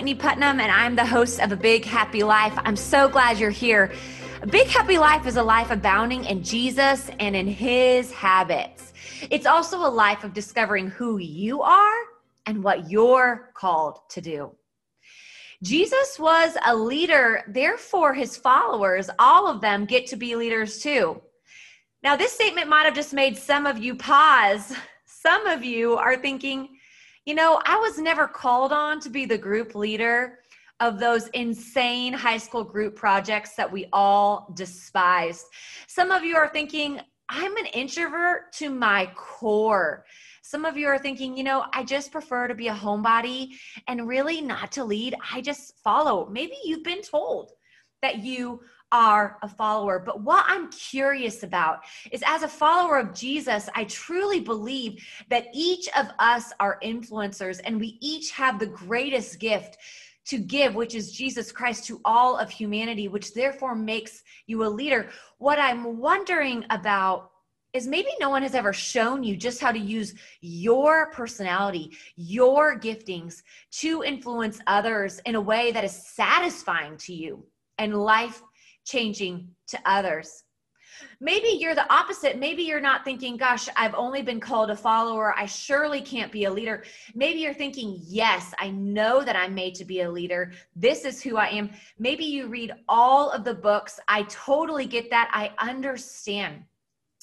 Whitney Putnam, and I'm the host of A Big Happy Life. I'm so glad you're here. A big happy life is a life abounding in Jesus and in his habits. It's also a life of discovering who you are and what you're called to do. Jesus was a leader, therefore, his followers, all of them, get to be leaders too. Now, this statement might have just made some of you pause. Some of you are thinking, you know, I was never called on to be the group leader of those insane high school group projects that we all despised. Some of you are thinking, I'm an introvert to my core. Some of you are thinking, you know, I just prefer to be a homebody and really not to lead. I just follow. Maybe you've been told that you are a follower. But what I'm curious about is as a follower of Jesus, I truly believe that each of us are influencers and we each have the greatest gift to give, which is Jesus Christ to all of humanity, which therefore makes you a leader. What I'm wondering about is maybe no one has ever shown you just how to use your personality, your giftings to influence others in a way that is satisfying to you and life changing to others. Maybe you're the opposite. Maybe you're not thinking, gosh, I've only been called a follower. I surely can't be a leader. Maybe you're thinking, yes, I know that I'm made to be a leader. This is who I am. Maybe you read all of the books. I totally get that. I understand.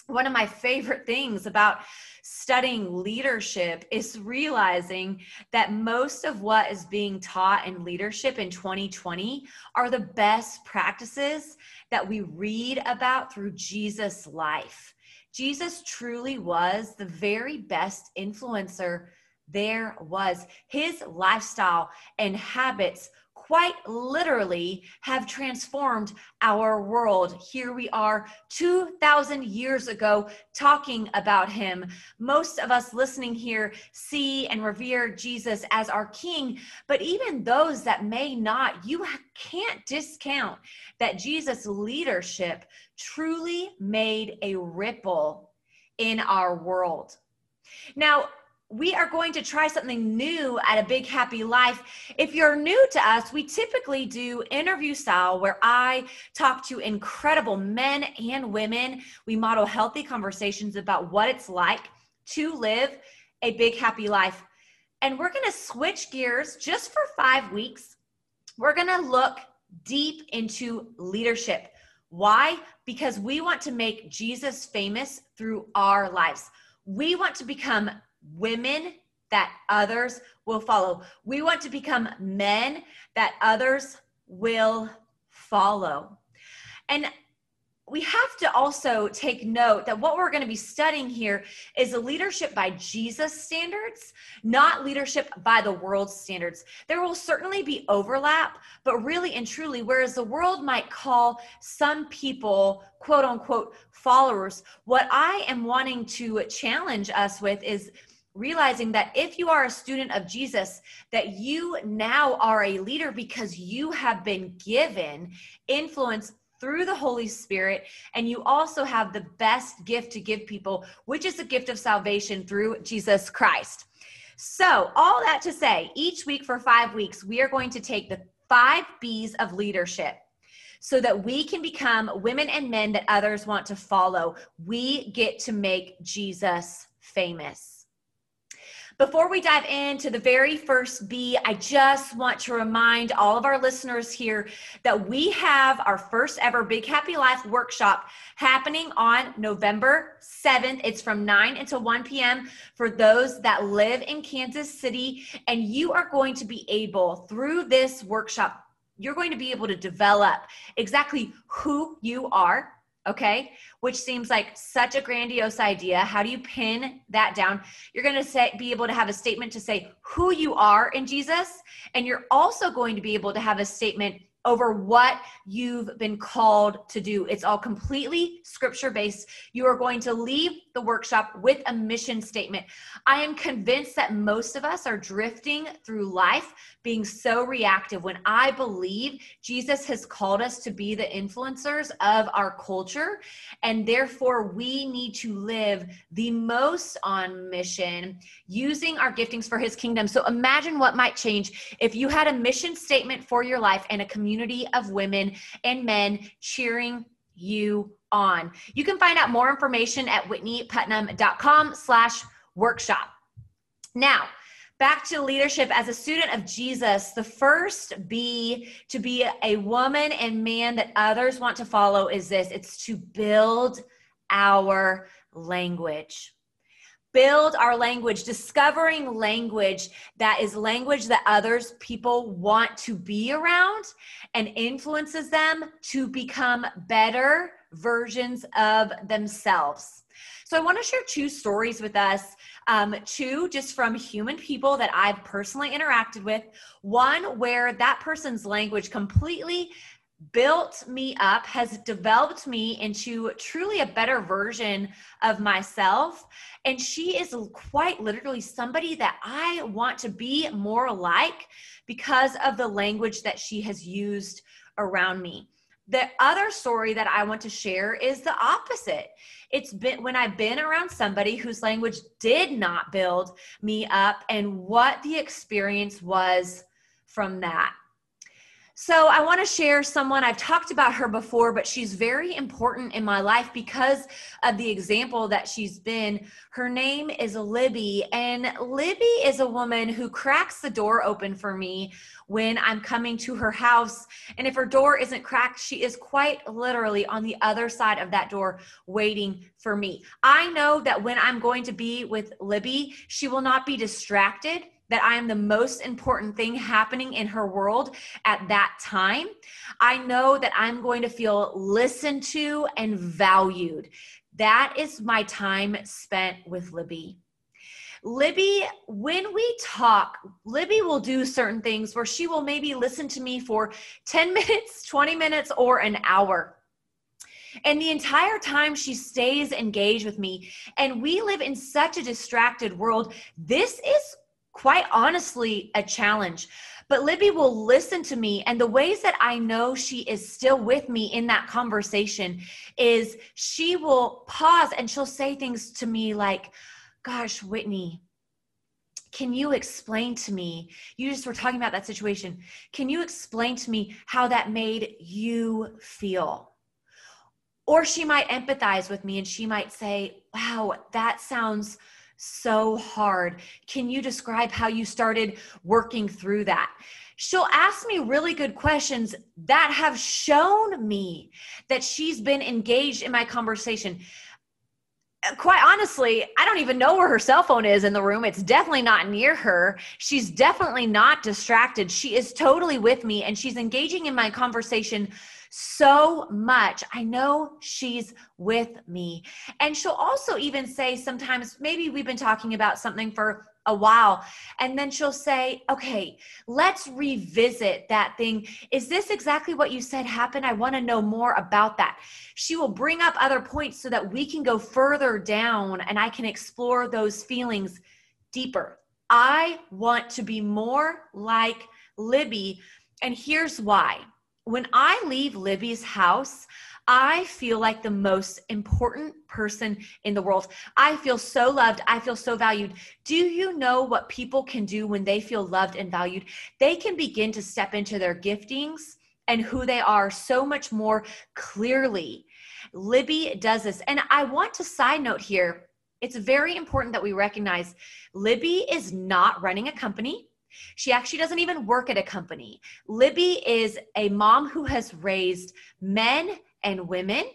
One of my favorite things about studying leadership is realizing that most of what is being taught in leadership in 2020 are the best practices that we read about through Jesus' life. Jesus truly was the very best influencer there was. His lifestyle and habits quite literally have transformed our world. Here we are 2,000 years ago talking about him. Most of us listening here see and revere Jesus as our king, but even those that may not, you can't discount that Jesus' leadership truly made a ripple in our world. Now, we are going to try something new at a big happy life. If you're new to us, we typically do interview style where I talk to incredible men and women. We model healthy conversations about what it's like to live a big happy life. And we're going to switch gears just for five weeks. We're going to look deep into leadership. Why? Because we want to make Jesus famous through our lives. We want to become women that others will follow. We want to become men that others will follow. And we have to also take note that what we're going to be studying here is leadership by Jesus standards, not leadership by the world's standards. There will certainly be overlap, but really and truly, whereas the world might call some people quote unquote followers, what I am wanting to challenge us with is realizing that if you are a student of Jesus, that you now are a leader because you have been given influence through the Holy Spirit, and you also have the best gift to give people, which is the gift of salvation through Jesus Christ. So, all that to say, each week for five weeks, we are going to take the five B's of leadership so that we can become women and men that others want to follow. We get to make Jesus famous. Before we dive into the very first B, I just want to remind all of our listeners here that we have our first ever Big Happy Life workshop happening on November 7th. It's from 9 until 1 p.m. for those that live in Kansas City. And you are going to be able, through this workshop, you're going to be able to develop exactly who you are okay? Which seems like such a grandiose idea. How do you pin that down? You're going to say be able to have a statement to say who you are in jesus and you're also going to be able to have a statement over what you've been called to do. It's all completely scripture based. You are going to leave the workshop with a mission statement. I am convinced that most of us are drifting through life being so reactive when I believe Jesus has called us to be the influencers of our culture. And therefore, we need to live the most on mission using our giftings for his kingdom. So imagine what might change if you had a mission statement for your life and a community of women and men cheering you on. You can find out more information at whitneyputnam.com slash workshop. Now, back to leadership as a student of Jesus, the first B to be a woman and man that others want to follow is this it's to build our language. Build our language, discovering language that is language that others people want to be around and influences them to become better versions of themselves. So, I want to share two stories with us um, two just from human people that I've personally interacted with, one where that person's language completely built me up, has developed me into truly a better version of myself. And she is quite literally somebody that I want to be more like because of the language that she has used around me. The other story that I want to share is the opposite. It's been when I've been around somebody whose language did not build me up and what the experience was from that. So, I want to share someone I've talked about her before, but she's very important in my life because of the example that she's been. Her name is Libby, and Libby is a woman who cracks the door open for me when I'm coming to her house. And if her door isn't cracked, she is quite literally on the other side of that door waiting for me. I know that when I'm going to be with Libby, she will not be distracted that I am the most important thing happening in her world at that time. I know that I'm going to feel listened to and valued. That is my time spent with Libby. Libby, when we talk, Libby will do certain things where she will maybe listen to me for 10 minutes, 20 minutes, or an hour. And the entire time she stays engaged with me. And we live in such a distracted world. This is quite honestly a challenge. But Libby will listen to me. And the ways that I know she is still with me in that conversation is she will pause and she'll say things to me like, Gosh, Whitney, can you explain to me? You just were talking about that situation. Can you explain to me how that made you feel? Or she might empathize with me and she might say, Wow, that sounds so hard. Can you describe how you started working through that? She'll ask me really good questions that have shown me that she's been engaged in my conversation. Uh, quite honestly, I don't even know where her cell phone is in the room. It's definitely not near her. She's definitely not distracted. She is totally with me and she's engaging in my conversation so much. I know she's with me. And she'll also even say sometimes, maybe we've been talking about something for a while. And then she'll say, okay, let's revisit that thing. Is this exactly what you said happened? I want to know more about that. She will bring up other points so that we can go further down and I can explore those feelings deeper. I want to be more like Libby. And here's why when I leave Libby's house, I feel like the most important person in the world. I feel so loved. I feel so valued. Do you know what people can do when they feel loved and valued? They can begin to step into their giftings and who they are so much more clearly. Libby does this. And I want to side note here it's very important that we recognize Libby is not running a company. She actually doesn't even work at a company. Libby is a mom who has raised men and women.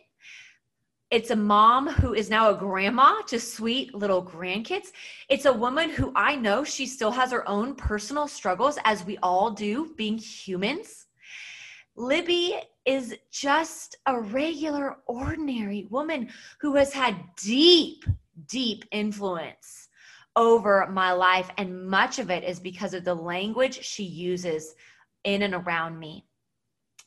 It's a mom who is now a grandma to sweet little grandkids. It's a woman who I know she still has her own personal struggles, as we all do, being humans. Libby is just a regular, ordinary woman who has had deep, deep influence over my life. And much of it is because of the language she uses in and around me.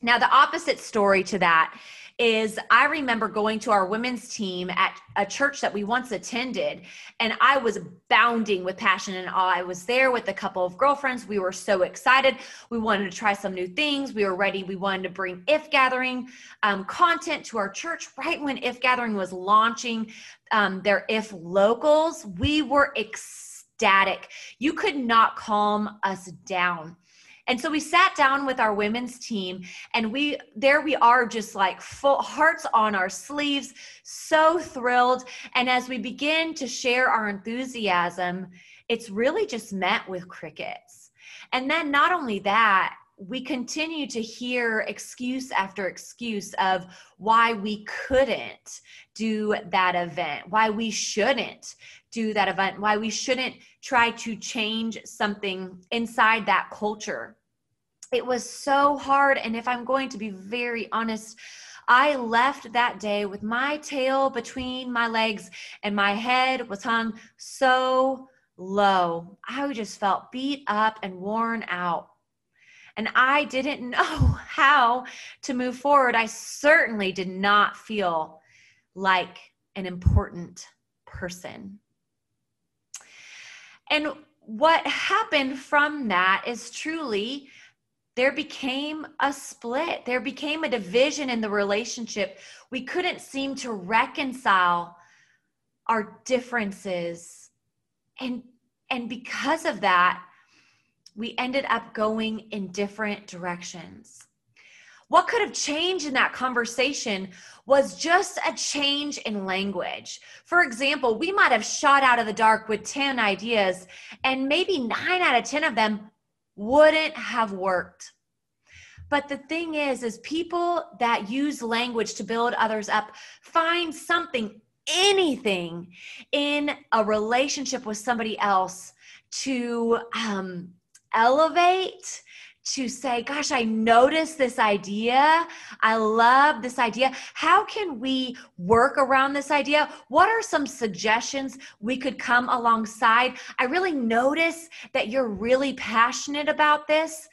Now, the opposite story to that is I remember going to our women's team at a church that we once attended, and I was bounding with passion and awe. I was there with a couple of girlfriends. We were so excited. We wanted to try some new things. We were ready. We wanted to bring If Gathering um, content to our church right when If Gathering was launching um, their If Locals. We were ecstatic. You could not calm us down. And so we sat down with our women's team and we there we are just like full hearts on our sleeves, so thrilled. And as we begin to share our enthusiasm, it's really just met with crickets. And then not only that, we continue to hear excuse after excuse of why we couldn't do that event, why we shouldn't do that event, why we shouldn't try to change something inside that culture. It was so hard. And if I'm going to be very honest, I left that day with my tail between my legs and my head was hung so low. I just felt beat up and worn out and I didn't know how to move forward. I certainly did not feel like an important person. And what happened from that is truly there became a split. There became a division in the relationship. We couldn't seem to reconcile our differences. And and because of that, we ended up going in different directions. What could have changed in that conversation was just a change in language. For example, we might have shot out of the dark with 10 ideas, and maybe nine out of 10 of them wouldn't have worked. But the thing is, is people that use language to build others up find something, anything in a relationship with somebody else to um, elevate to say, Gosh, I noticed this idea. I love this idea. How can we work around this idea? What are some suggestions we could come alongside? I really notice that you're really passionate about this.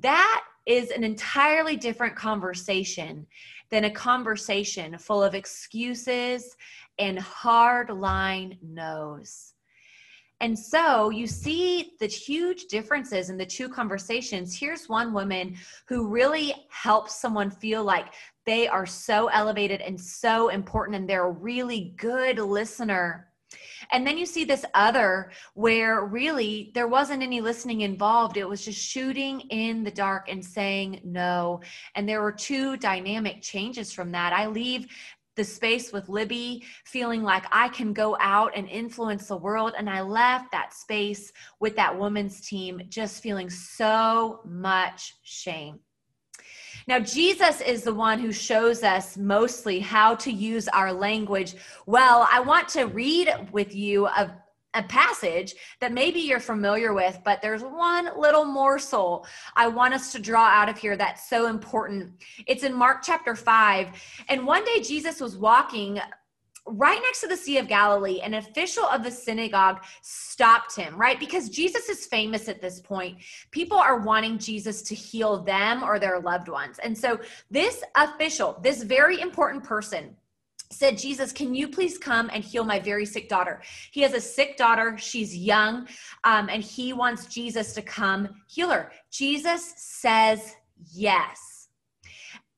That is an entirely different conversation than a conversation full of excuses and hard line no's. And so you see the huge differences in the two conversations. Here's one woman who really helps someone feel like they are so elevated and so important and they're a really good listener. And then you see this other where really there wasn't any listening involved. It was just shooting in the dark and saying no. And there were two dynamic changes from that. I leave the space with Libby, feeling like I can go out and influence the world. And I left that space with that women's team just feeling so much shame. Now, Jesus is the one who shows us mostly how to use our language well. I want to read with you a a passage that maybe you're familiar with, but there's one little morsel I want us to draw out of here that's so important. It's in Mark chapter 5. And one day Jesus was walking right next to the Sea of Galilee, an official of the synagogue stopped him, right? Because Jesus is famous at this point. People are wanting Jesus to heal them or their loved ones. And so this official, this very important person, said, Jesus, can you please come and heal my very sick daughter? He has a sick daughter. She's young, um, and he wants Jesus to come heal her. Jesus says yes.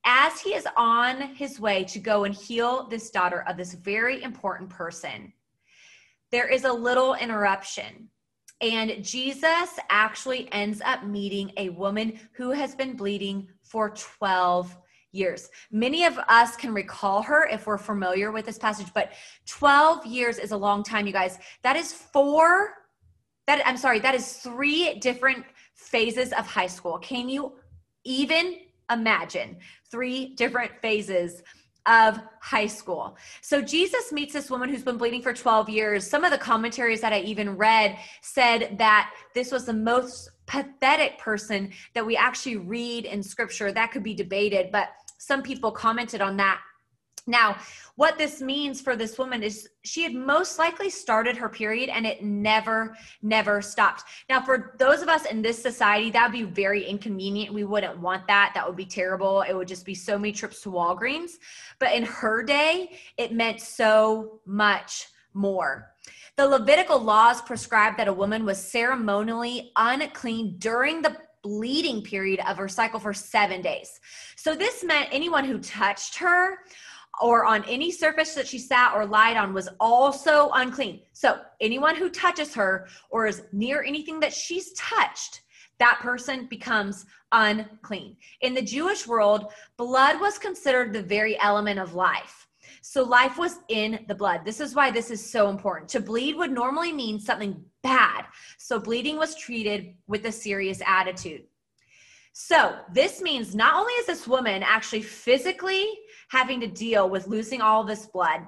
As he is on his way to go and heal this daughter of this very important person, there is a little interruption. And Jesus actually ends up meeting a woman who has been bleeding for 12 years. Many of us can recall her if we're familiar with this passage, but 12 years is a long time, you guys. That is four, that I'm sorry, that is three different phases of high school. Can you even imagine three different phases of high school. So Jesus meets this woman who's been bleeding for 12 years. Some of the commentaries that I even read said that this was the most pathetic person that we actually read in scripture. That could be debated, but some people commented on that. Now, what this means for this woman is she had most likely started her period and it never, never stopped. Now, for those of us in this society, that would be very inconvenient. We wouldn't want that. That would be terrible. It would just be so many trips to Walgreens. But in her day, it meant so much more. The Levitical laws prescribed that a woman was ceremonially unclean during the bleeding period of her cycle for seven days. So this meant anyone who touched her or on any surface that she sat or lied on was also unclean. So anyone who touches her or is near anything that she's touched, that person becomes unclean. In the Jewish world, blood was considered the very element of life. So life was in the blood. This is why this is so important. To bleed would normally mean something bad. So bleeding was treated with a serious attitude. So this means not only is this woman actually physically having to deal with losing all this blood,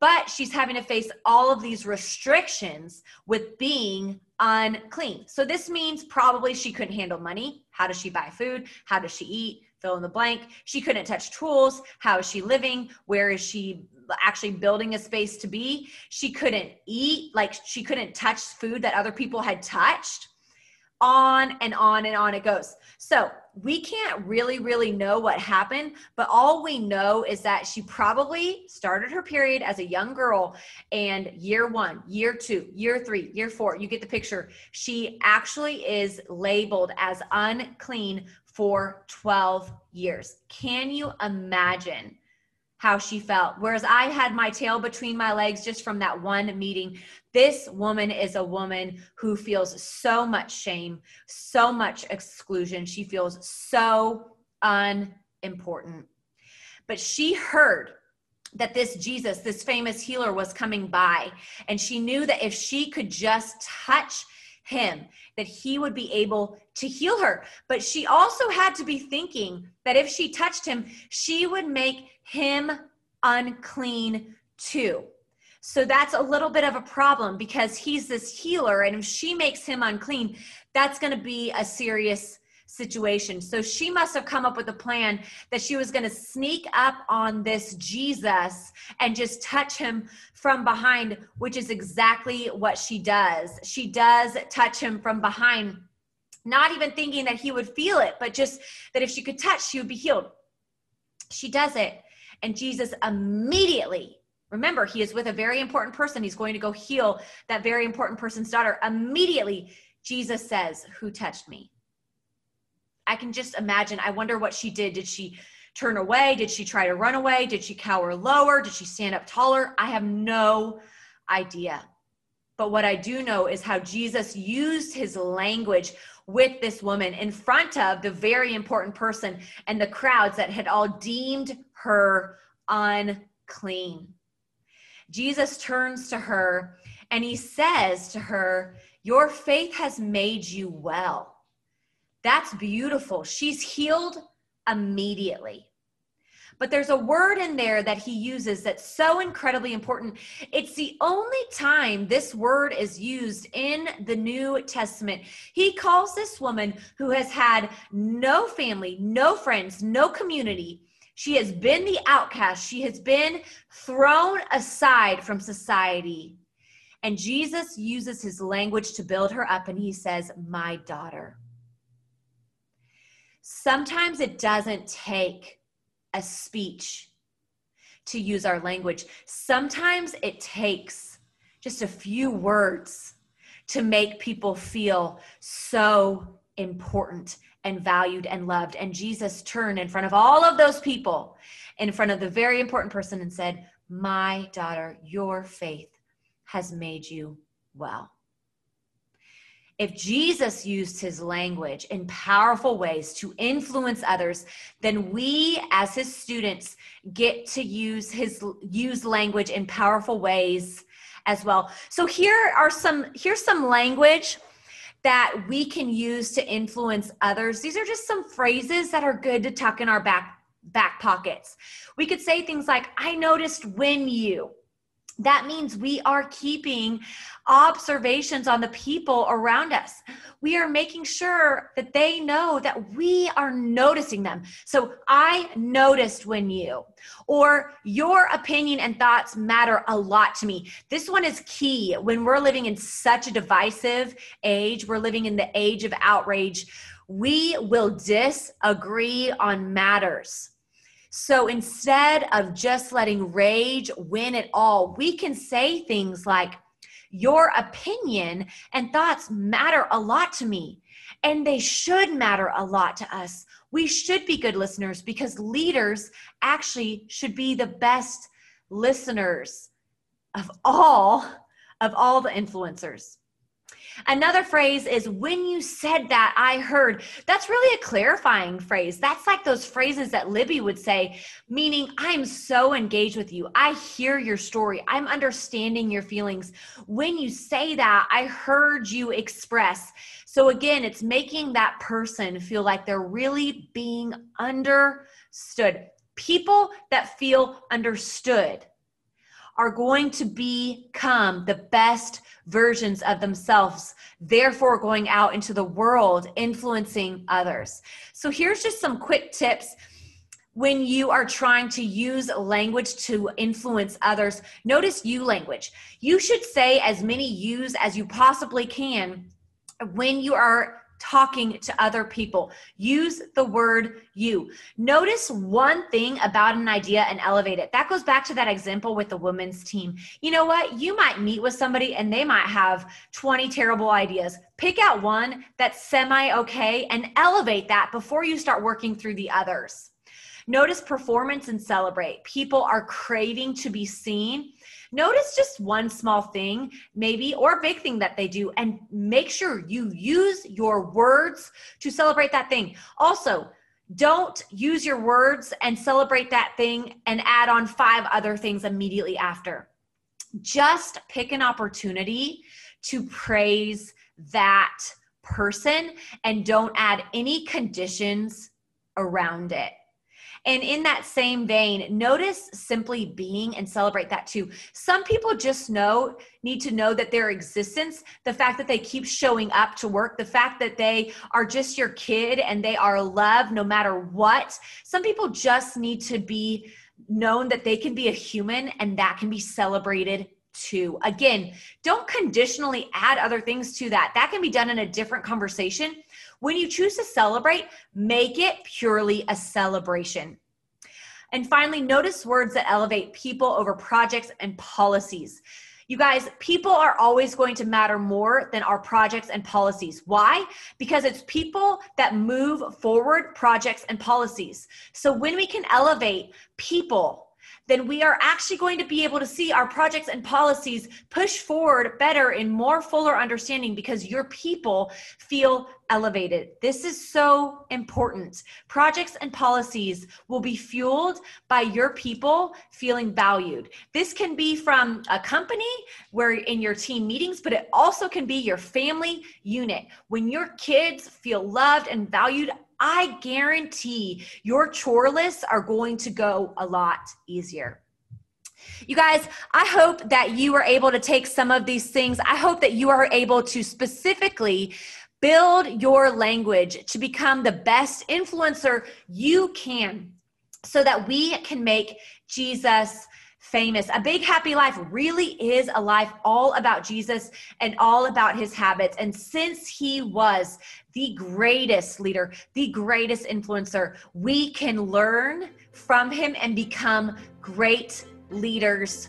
but she's having to face all of these restrictions with being unclean. So this means probably she couldn't handle money. How does she buy food? How does she eat? Fill in the blank. She couldn't touch tools. How is she living? Where is she actually building a space to be? She couldn't eat, like she couldn't touch food that other people had touched on and on and on it goes. So we can't really, really know what happened, but all we know is that she probably started her period as a young girl, and year one, year two, year three, year four, you get the picture. She actually is labeled as unclean for 12 years. Can you imagine? how she felt. Whereas I had my tail between my legs just from that one meeting. This woman is a woman who feels so much shame, so much exclusion. She feels so unimportant. But she heard that this Jesus, this famous healer, was coming by. And she knew that if she could just touch him, that he would be able to heal her. But she also had to be thinking that if she touched him, she would make him unclean too. So that's a little bit of a problem because he's this healer. And if she makes him unclean, that's going to be a serious situation. So she must have come up with a plan that she was going to sneak up on this Jesus and just touch him from behind, which is exactly what she does. She does touch him from behind, not even thinking that he would feel it, but just that if she could touch, she would be healed. She does it. And Jesus immediately, remember, he is with a very important person. He's going to go heal that very important person's daughter. Immediately, Jesus says, Who touched me? I can just imagine. I wonder what she did. Did she turn away? Did she try to run away? Did she cower lower? Did she stand up taller? I have no idea. But what I do know is how Jesus used his language with this woman in front of the very important person and the crowds that had all deemed her unclean. Jesus turns to her and he says to her, Your faith has made you well. That's beautiful. She's healed immediately. But there's a word in there that he uses that's so incredibly important. It's the only time this word is used in the New Testament. He calls this woman who has had no family, no friends, no community. She has been the outcast. She has been thrown aside from society. And Jesus uses his language to build her up, and he says, My daughter. Sometimes it doesn't take a speech to use our language. Sometimes it takes just a few words to make people feel so important and valued and loved. And Jesus turned in front of all of those people, in front of the very important person, and said, My daughter, your faith has made you well if Jesus used his language in powerful ways to influence others, then we as his students get to use his use language in powerful ways as well. So here are some here's some language that we can use to influence others. These are just some phrases that are good to tuck in our back back pockets. We could say things like I noticed when you that means we are keeping observations on the people around us. We are making sure that they know that we are noticing them. So I noticed when you, or your opinion and thoughts matter a lot to me. This one is key when we're living in such a divisive age. We're living in the age of outrage. We will disagree on matters so instead of just letting rage win it all, we can say things like, Your opinion and thoughts matter a lot to me, and they should matter a lot to us. We should be good listeners because leaders actually should be the best listeners of all of all the influencers. Another phrase is when you said that, I heard. That's really a clarifying phrase. That's like those phrases that Libby would say, meaning I'm so engaged with you. I hear your story. I'm understanding your feelings. When you say that, I heard you express. So again, it's making that person feel like they're really being understood. People that feel understood are going to become the best versions of themselves, therefore, going out into the world, influencing others. So, here's just some quick tips when you are trying to use language to influence others. Notice you language. You should say as many yous as you possibly can when you are talking to other people. Use the word you. Notice one thing about an idea and elevate it. That goes back to that example with the women's team. You know what? You might meet with somebody and they might have 20 terrible ideas. Pick out one that's semi okay and elevate that before you start working through the others. Notice performance and celebrate. People are craving to be seen Notice just one small thing, maybe, or big thing that they do, and make sure you use your words to celebrate that thing. Also, don't use your words and celebrate that thing and add on five other things immediately after. Just pick an opportunity to praise that person and don't add any conditions around it. And in that same vein, notice simply being and celebrate that too. Some people just know, need to know that their existence, the fact that they keep showing up to work, the fact that they are just your kid and they are loved no matter what. Some people just need to be known that they can be a human and that can be celebrated too. Again, don't conditionally add other things to that. That can be done in a different conversation. When you choose to celebrate, make it purely a celebration. And finally, notice words that elevate people over projects and policies. You guys, people are always going to matter more than our projects and policies. Why? Because it's people that move forward projects and policies. So when we can elevate people, then we are actually going to be able to see our projects and policies push forward better in more fuller understanding because your people feel elevated. This is so important. Projects and policies will be fueled by your people feeling valued. This can be from a company where in your team meetings, but it also can be your family unit. When your kids feel loved and valued, I guarantee your chore lists are going to go a lot easier. You guys, I hope that you are able to take some of these things. I hope that you are able to specifically build your language to become the best influencer you can so that we can make Jesus famous. A big happy life really is a life all about Jesus and all about his habits. And since he was the greatest leader, the greatest influencer, we can learn from him and become great leaders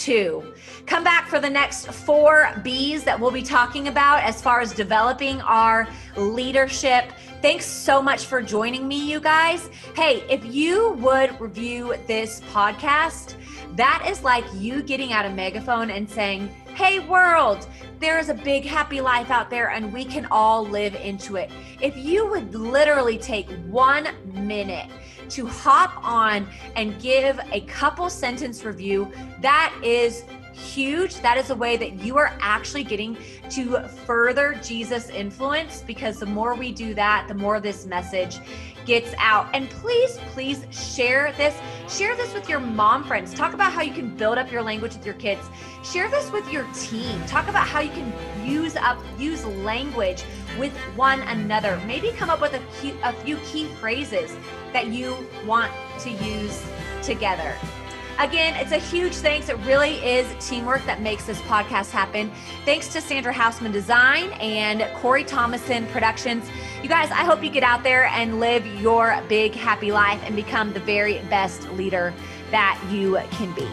too. Come back for the next four B's that we'll be talking about as far as developing our leadership. Thanks so much for joining me, you guys. Hey, if you would review this podcast, that is like you getting out a megaphone and saying, Hey, world, there is a big happy life out there and we can all live into it. If you would literally take one minute to hop on and give a couple sentence review, that is huge. That is a way that you are actually getting to further Jesus' influence because the more we do that, the more this message gets out. And please, please share this. Share this with your mom friends. Talk about how you can build up your language with your kids. Share this with your team. Talk about how you can use up use language with one another. Maybe come up with a few, a few key phrases that you want to use together. Again, it's a huge thanks. It really is teamwork that makes this podcast happen. Thanks to Sandra Hausman Design and Corey Thomason Productions. You guys, I hope you get out there and live your big happy life and become the very best leader that you can be.